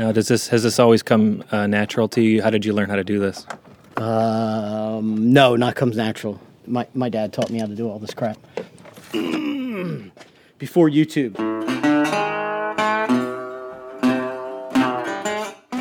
Now, does this has this always come uh, natural to you? How did you learn how to do this? Um, no, not comes natural. My my dad taught me how to do all this crap. Before YouTube.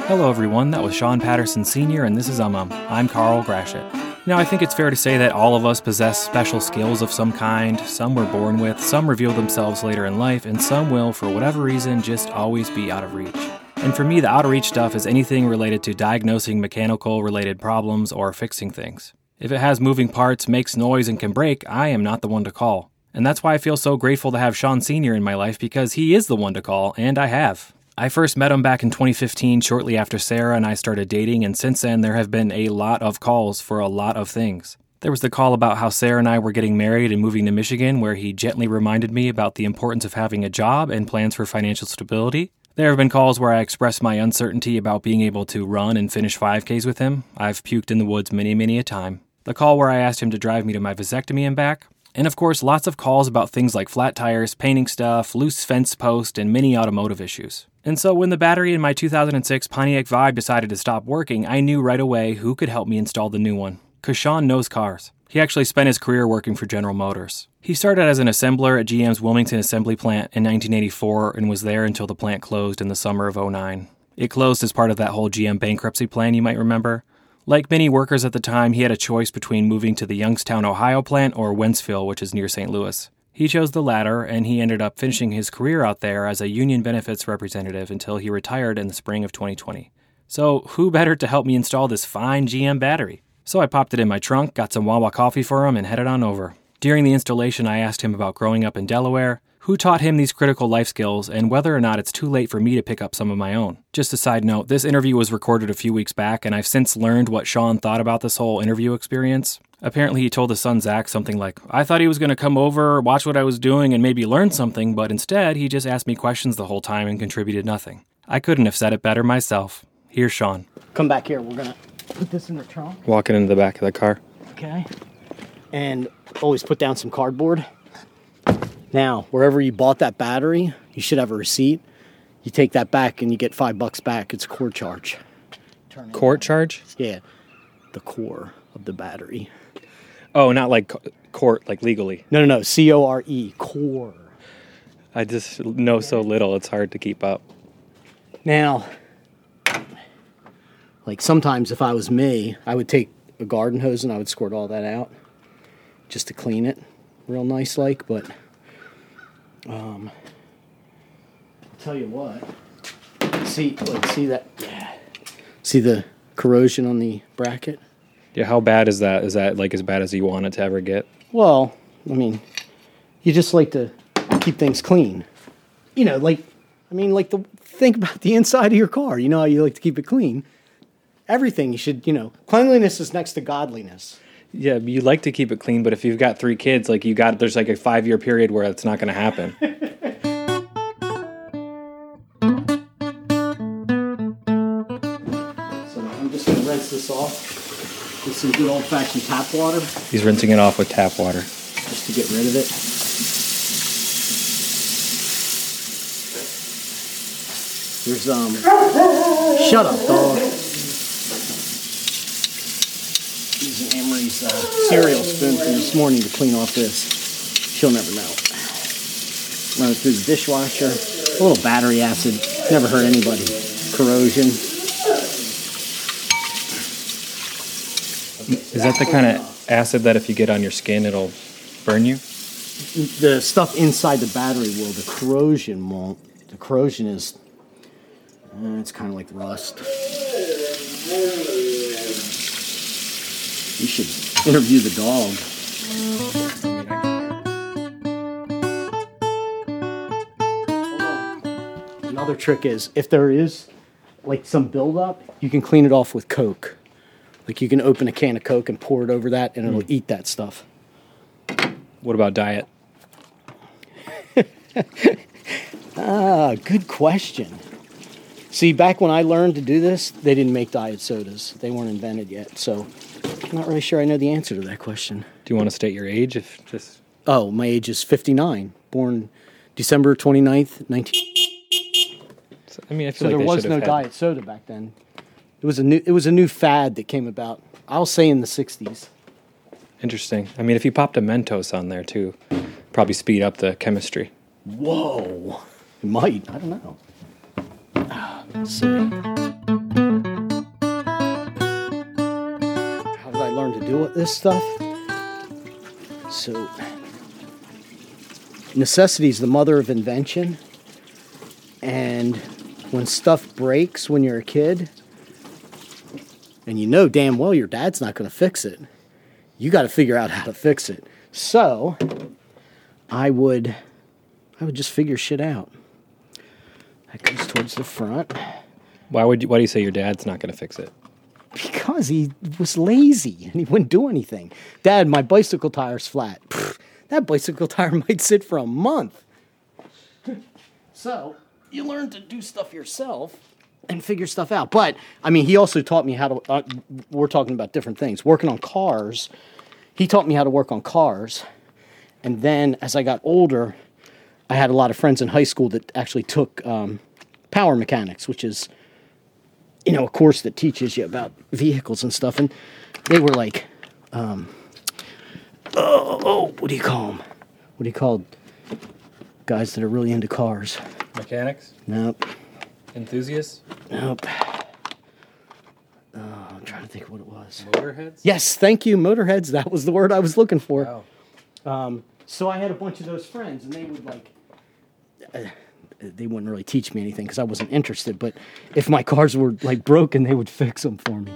Hello, everyone. That was Shawn Patterson Sr., and this is Um Um. I'm Carl Grashit. Now, I think it's fair to say that all of us possess special skills of some kind. Some we're born with, some reveal themselves later in life, and some will, for whatever reason, just always be out of reach. And for me, the out of reach stuff is anything related to diagnosing mechanical related problems or fixing things. If it has moving parts, makes noise, and can break, I am not the one to call. And that's why I feel so grateful to have Shawn Sr. in my life because he is the one to call, and I have. I first met him back in 2015, shortly after Sarah and I started dating, and since then there have been a lot of calls for a lot of things. There was the call about how Sarah and I were getting married and moving to Michigan, where he gently reminded me about the importance of having a job and plans for financial stability. There have been calls where I expressed my uncertainty about being able to run and finish 5Ks with him. I've puked in the woods many, many a time. The call where I asked him to drive me to my vasectomy and back. And of course, lots of calls about things like flat tires, painting stuff, loose fence post, and many automotive issues. And so when the battery in my 2006 Pontiac Vibe decided to stop working, I knew right away who could help me install the new one. Shawn knows cars. He actually spent his career working for General Motors. He started as an assembler at GM's Wilmington Assembly Plant in 1984 and was there until the plant closed in the summer of 09. It closed as part of that whole GM bankruptcy plan you might remember. Like many workers at the time, he had a choice between moving to the Youngstown, Ohio plant or Wentzville, which is near St. Louis. He chose the latter, and he ended up finishing his career out there as a union benefits representative until he retired in the spring of 2020. So, who better to help me install this fine GM battery? So I popped it in my trunk, got some Wawa coffee for him, and headed on over. During the installation, I asked him about growing up in Delaware, who taught him these critical life skills, and whether or not it's too late for me to pick up some of my own. Just a side note this interview was recorded a few weeks back, and I've since learned what Shawn thought about this whole interview experience. Apparently, he told his son Zach something like, I thought he was going to come over, watch what I was doing, and maybe learn something, but instead, he just asked me questions the whole time and contributed nothing. I couldn't have said it better myself. Here's Shawn. Come back here. We're gonna put this in the trunk. Walking into the back of the car. Okay. And always put down some cardboard. Now, wherever you bought that battery, you should have a receipt. You take that back and you get five bucks back. It's a core charge. Turn it- Court charge? Yeah. The core of the battery. Oh, not like court, like legally. No, no, no. C O R E. Core. I just know so little, it's hard to keep up. Now, like sometimes if I was me, I would take a garden hose and I would squirt all that out just to clean it real nice like, but um I'll tell you what. See like see that yeah. See the corrosion on the bracket? Yeah, how bad is that? Is that like as bad as you want it to ever get? Well, I mean, you just like to keep things clean. You know, like I mean, like the think about the inside of your car. You know how you like to keep it clean. Everything you should, you know, cleanliness is next to godliness. Yeah, you like to keep it clean, but if you've got three kids, like you got, there's like a five year period where it's not going to happen. So I'm just gonna rinse this off with some good old fashioned tap water He's rinsing it off with tap water. just to get rid of it. There's um shut up dog. Amory's uh, cereal spoon from this morning to clean off this. She'll never know. Run it through the dishwasher. A little battery acid. Never hurt anybody. Corrosion. Is that the kind of acid that if you get on your skin, it'll burn you? the stuff inside the battery will. The corrosion won't. The corrosion is. Uh, it's kind of like rust. You should interview the dog. Another trick is if there is like some buildup, you can clean it off with Coke. Like you can open a can of Coke and pour it over that, and it'll eat that stuff. What about diet? Ah, good question. See, back when I learned to do this, they didn't make diet sodas. They weren't invented yet. So I'm not really sure I know the answer to that question. Do you want to state your age? If just Oh, my age is 59. Born December 29th, 19. I mean, I feel So like there was no had- diet soda back then. It was a new it was a new fad that came about. I'll say in the '60s. Interesting. I mean, if you popped a Mentos on there too, probably speed up the chemistry. Whoa, it might. I don't know. Ah, do this stuff? So, necessity is the mother of invention. And when stuff breaks when you're a kid, and you know damn well your dad's not going to fix it, you got to figure out how to fix it. So, I would, I would just figure shit out. That goes towards the front Why would you, why do you say your dad's not going to fix it? Because he was lazy and he wouldn't do anything. Dad, my bicycle tire's flat. That bicycle tire might sit for a month. so you learn to do stuff yourself and figure stuff out. But I mean, he also taught me how to. Uh, we're talking about different things. Working on cars, he taught me how to work on cars. And then as I got older, I had a lot of friends in high school that actually took um, power mechanics, which is you know, a course that teaches you about vehicles and stuff. And they were like, um, oh, oh, what do you call them? What do you call guys that are really into cars? Mechanics, Nope, enthusiasts, nope. Oh, I'm trying to think what it was. motorheads. Yes, thank you, motorheads. That was the word I was looking for. Wow. So I had a bunch of those friends, and they would like. Uh, they wouldn't really teach me anything because I wasn't interested. But if my cars were like broken, they would fix them for me.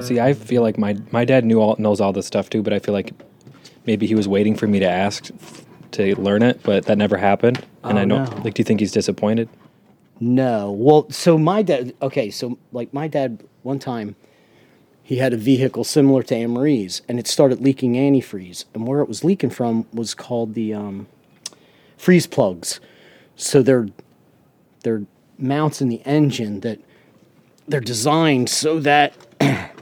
See, I feel like my my dad knew all knows all this stuff too, but I feel like maybe he was waiting for me to ask to learn it, but that never happened. And Oh, I know, no. like, do you think he's disappointed? No. Well, so my dad, okay, so like my dad, one time, he had a vehicle similar to Amory's and it started leaking antifreeze. And where it was leaking from was called the um, freeze plugs. So they're, they're mounts in the engine that they're designed so that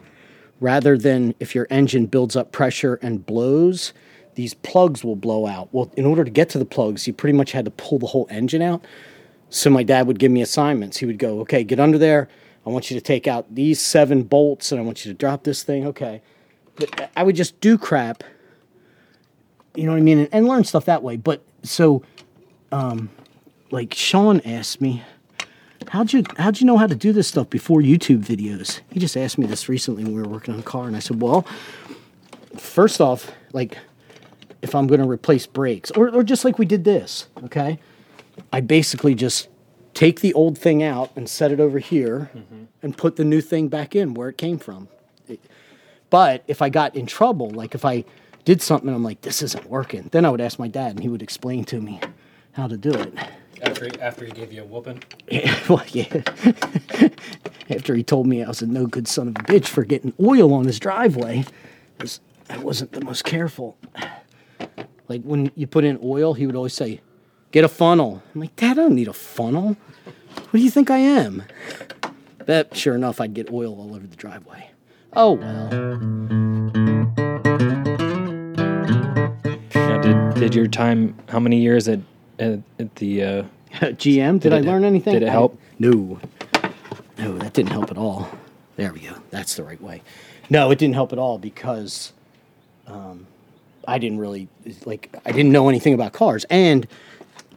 rather than if your engine builds up pressure and blows, these plugs will blow out. Well, in order to get to the plugs, you pretty much had to pull the whole engine out. So my dad would give me assignments. He would go, "Okay, get under there. I want you to take out these seven bolts, and I want you to drop this thing." Okay, but I would just do crap. You know what I mean, and, and learn stuff that way. But so, um, like Shawn asked me, "How'd you how'd you know how to do this stuff before YouTube videos?" He just asked me this recently when we were working on a car, and I said, "Well, first off, like." If I'm going to replace brakes, or, or just like we did this, okay? I basically just take the old thing out and set it over here mm-hmm. and put the new thing back in where it came from. It- but if I got in trouble, like if I did something and I'm like, this isn't working, then I would ask my dad and he would explain to me how to do it. After after he gave you a whooping. well, yeah. After he told me I was a no good son of a bitch for getting oil on his driveway, I wasn't the most careful. Like when you put in oil, he would always say, "Get a funnel." I'm like, Dad, I don't need a funnel. What do you think I am? But sure enough, I'd get oil all over the driveway. Oh well. Now, did did your time? How many years at at, at the? Uh, GM, did, I it- learn anything? did it help? no. No, that didn't help at all. There we go. That's the right way. No, it didn't help at all because um, I didn't really like. I didn't know anything about cars, and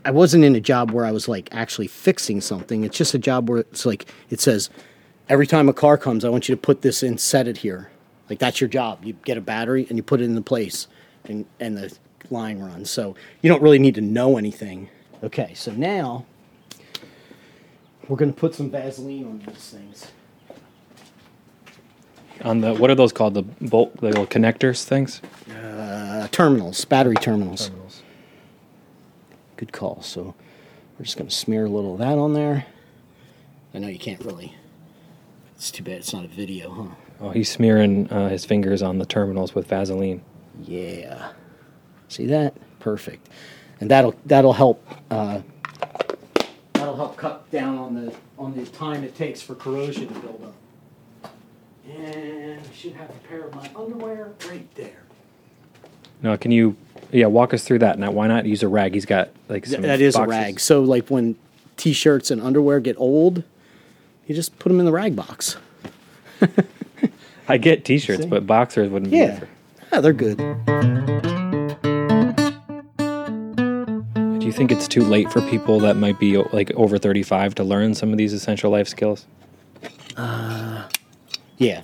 I wasn't in a job where I was like actually fixing something. It's just a job where it's like it says every time a car comes, I want you to put this in, set it here. Like that's your job. You get a battery and you put it in the place, and and the line runs. So you don't really need to know anything. Okay, so now we're gonna put some Vaseline on these things. on the what are those called? The bolt, the little connectors things. Uh, terminals, battery terminals. Good call. So we're just gonna smear a little of that on there. I know you can't really. It's too bad it's not a video, huh? Oh, he's smearing uh, his fingers on the terminals with Vaseline. Yeah. See that? Perfect. And that'll that'll help. Uh, that'll help cut down on the on the time it takes for corrosion to build up. And I should have a pair of my underwear right there. Now, can you Yeah, walk us through that. Now, why not use a rag? He's got like that is boxes. a rag. So like when t-shirts and underwear get old, you just put them in the rag box. I get T-shirts, See? but boxers wouldn't be. Yeah, good for- yeah, they're good. Do you think it's too late for people that might be like over 35 to learn some of these essential life skills? Uh, yeah,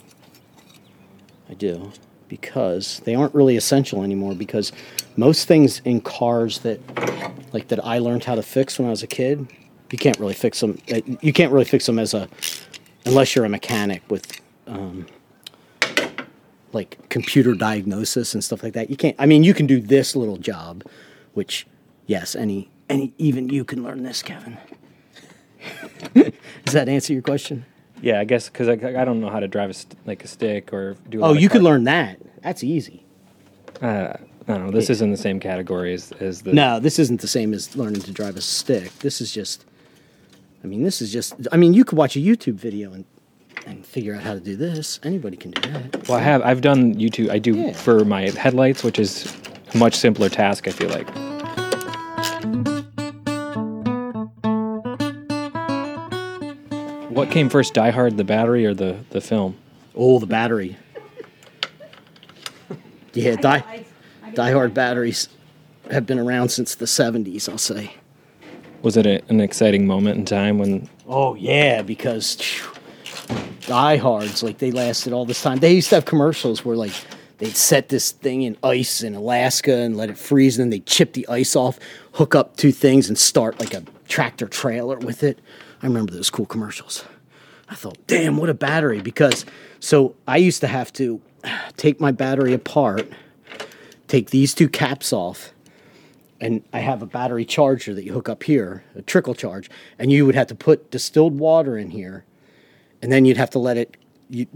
I do because they aren't really essential anymore. Because most things in cars that like that I learned how to fix when I was a kid, you can't really fix them. uh, You can't really fix them as a unless you're a mechanic with um, like computer diagnosis and stuff like that. You can't. I mean, you can do this little job, which yes, any any even you can learn this, Kevin. Does that answer your question? Yeah, I guess because I, I don't know how to drive a st- like a stick or do. a Oh, you could learn that. That's easy. Uh, I don't know. This Yeah. isn't the same category as, as the. No, this isn't the same as learning to drive a stick. This is just. I mean, this is just. I mean, you could watch a YouTube video and and figure out how to do this. Anybody can do that. Well, I have. I've done YouTube. I do Yeah. for my headlights, which is a much simpler task. I feel like. What came first, Die Hard, the battery, or the the film? Oh, the battery. Yeah, die, die hard batteries have been around since the '70s. I'll say. Was it a, an exciting moment in time when? Oh yeah, because phew, diehards like they lasted all this time. They used to have commercials where like they'd set this thing in ice in Alaska and let it freeze, and then they'd chip the ice off, hook up two things, and start like a tractor trailer with it. I remember those cool commercials. I thought, damn, what a battery! Because so I used to have to take my battery apart, take these two caps off, and I have a battery charger that you hook up here, a trickle charge, and you would have to put distilled water in here, and then you'd have to let it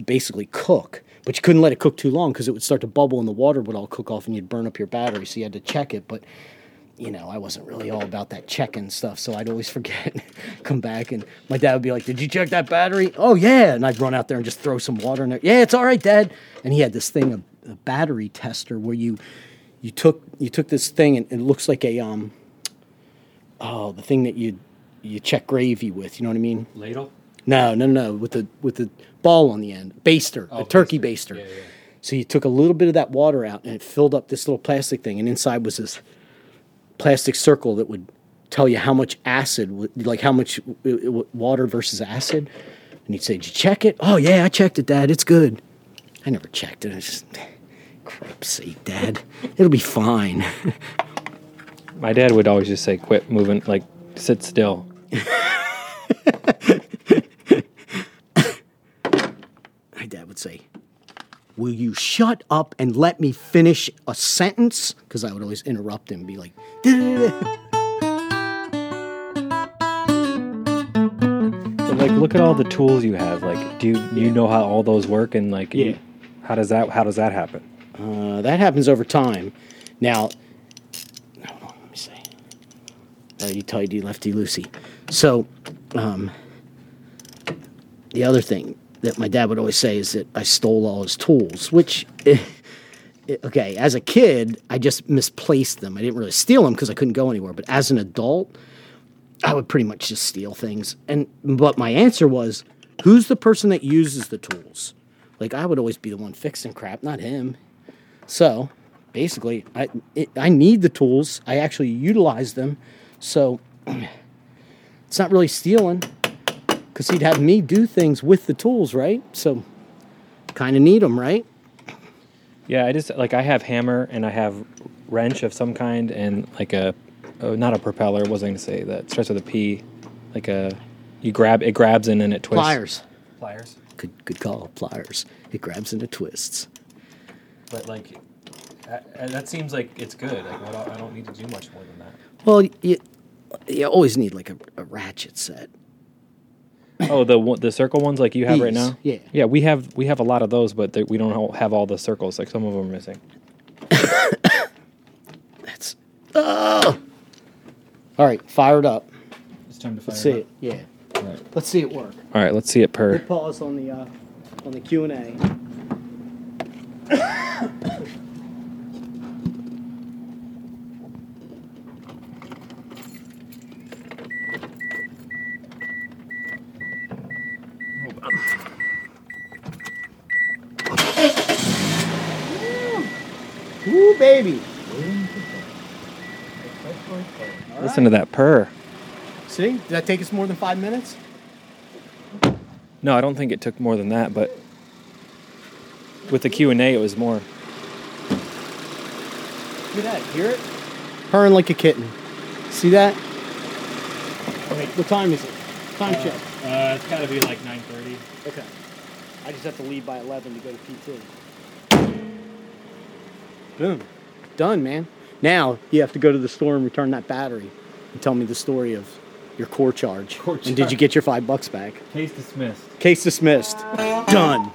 basically cook. But you couldn't let it cook too long because it would start to bubble and the water would all cook off and you'd burn up your battery. So you had to check it. But you know, I wasn't really all about that checking stuff, so I'd always forget. Come back and my dad would be like, "Did you check that battery?" "Oh yeah," and I'd run out there and just throw some water in there. "Yeah, it's all right, Dad." And he had this thing, a, a battery tester, where you you took you took this thing and it looks like a um oh the thing that you you check gravy with. You know what I mean? Ladle. No, no, no, with the with the ball on the end, baster, a turkey baster. Yeah. So you took a little bit of that water out and it filled up this little plastic thing, and inside was this plastic circle that would tell you how much acid, like how much water versus acid. And he'd say, "Did you check it?" "Oh yeah, I checked it, Dad. It's good." I never checked it. I just, crap's sake, Dad, it'll be fine. My dad would always just say, "Quit moving, like sit still." My dad would say, Will you shut up and let me finish a sentence? Because I would always interrupt him and be like, But like, look at all the tools you have. Like, do you you know how all those work? And like, you- Yeah. how does that how does that happen? uh, That happens over time. Now, hold on, let me see. Righty tighty, lefty loosey. So, um, the other thing that my dad would always say is that I stole all his tools, which, eh, eh, okay, as a kid, I just misplaced them. I didn't really steal them because I couldn't go anywhere. But as an adult, I would pretty much just steal things. And but my answer was, who's the person that uses the tools? Like I would always be the one fixing crap, not him. So basically, I it, I need the tools. I actually utilize them. So it's not really stealing because he'd have me do things with the tools, right? So kind of need them, right? Yeah, I just like I have hammer and I have wrench of some kind and like a oh, not a propeller. What was I going to say? That starts with a P, like a you grab it grabs and then it twists. Pliers. Pliers. Good good call. Pliers. It grabs and it twists. But like, that seems like it's good. Like, I don't need to do much more than that. Well, you, you always need like a, a ratchet set. Oh, the the circle ones like you have right now. yeah. Yeah, we have we have a lot of those, but they, we don't have all the circles. Like some of them are missing. That's oh. All right, fired up. It's time to fire. Let's see it. Yeah. Let's see it work. All right, let's see it per. Hit pause on the uh, on the Q and A. baby. Listen to that purr. See? Did that take us more than five minutes? No, I don't think it took more than that, but with the Q and A, it was more. Look at that. Hear it? Purring like a kitten. See that? Okay, what time is it? Time check. Uh, it's got to be like 9:30. Okay. I just have to leave by 11 to go to PT. Boom. Done, man. Now you have to go to the store and return that battery and tell me the story of your core charge. Core And did you get your five bucks back? Case dismissed. Case dismissed. Done.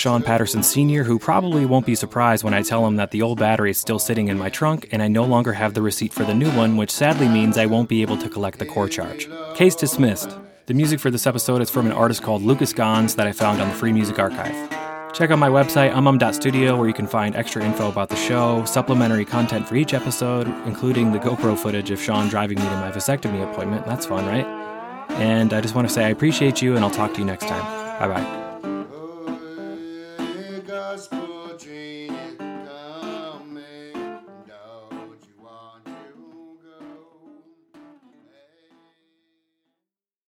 Shawn Patterson Sr., who probably won't be surprised when I tell him that the old battery is still sitting in my trunk and I no longer have the receipt for the new one, which sadly means I won't be able to collect the core charge. Case dismissed. The music for this episode is from an artist called Lucas Gons that I found on the Free Music Archive. Check out my website, umum.studio, where you can find extra info about the show, supplementary content for each episode, including the GoPro footage of Shawn driving me to my vasectomy appointment. That's fun, right? And I just want to say I appreciate you, and I'll talk to you next time. Bye bye.